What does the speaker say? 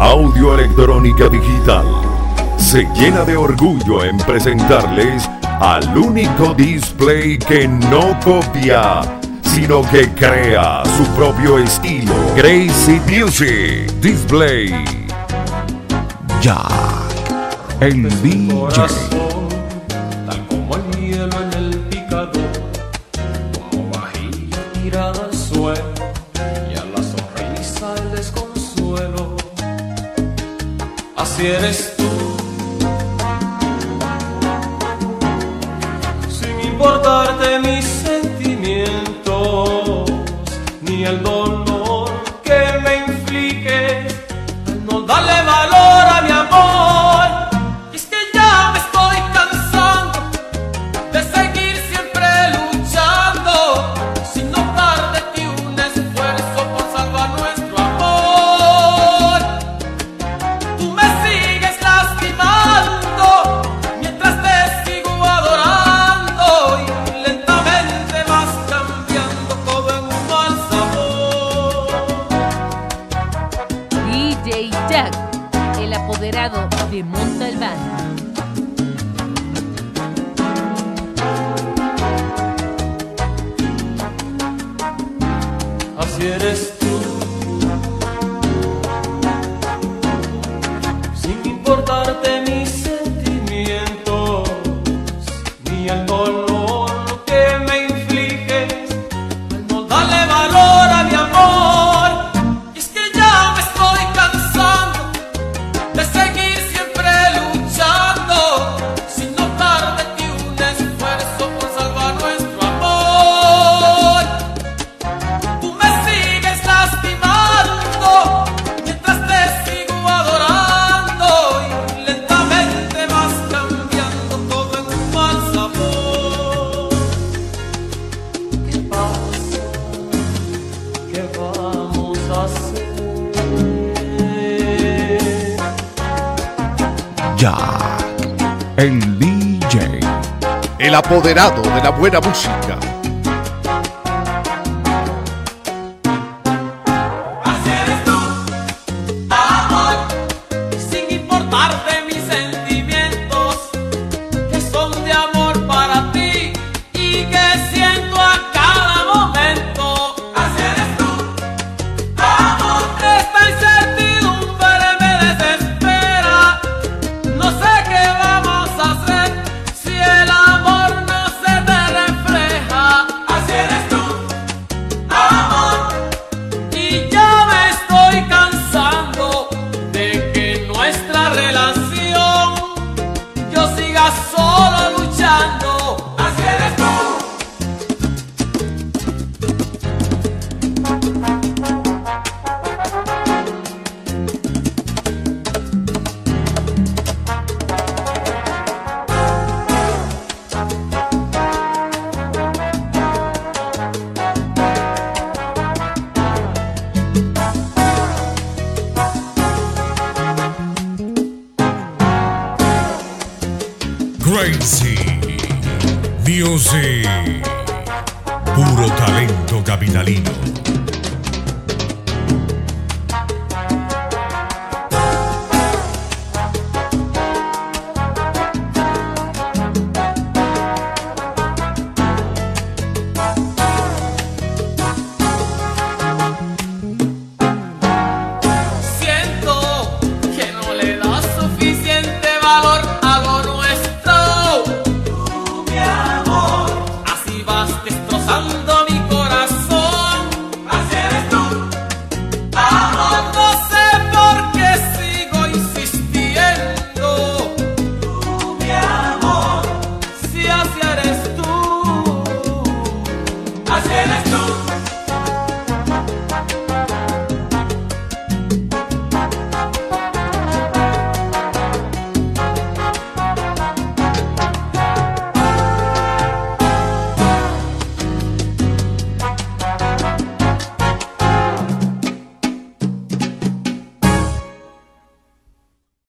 Audio Electrónica Digital se llena de orgullo en presentarles al único display que no copia, sino que crea su propio estilo. Crazy Music Display. Ya el pues, DJ. suelo y a la sonrisa el desconsuelo. Así eres tú. Sin importarte mis sentimientos ni el dolor. legado de Montalbán. Así eres Ya el DJ, el apoderado de la buena música. Crazy Music. Puro talento capitalino.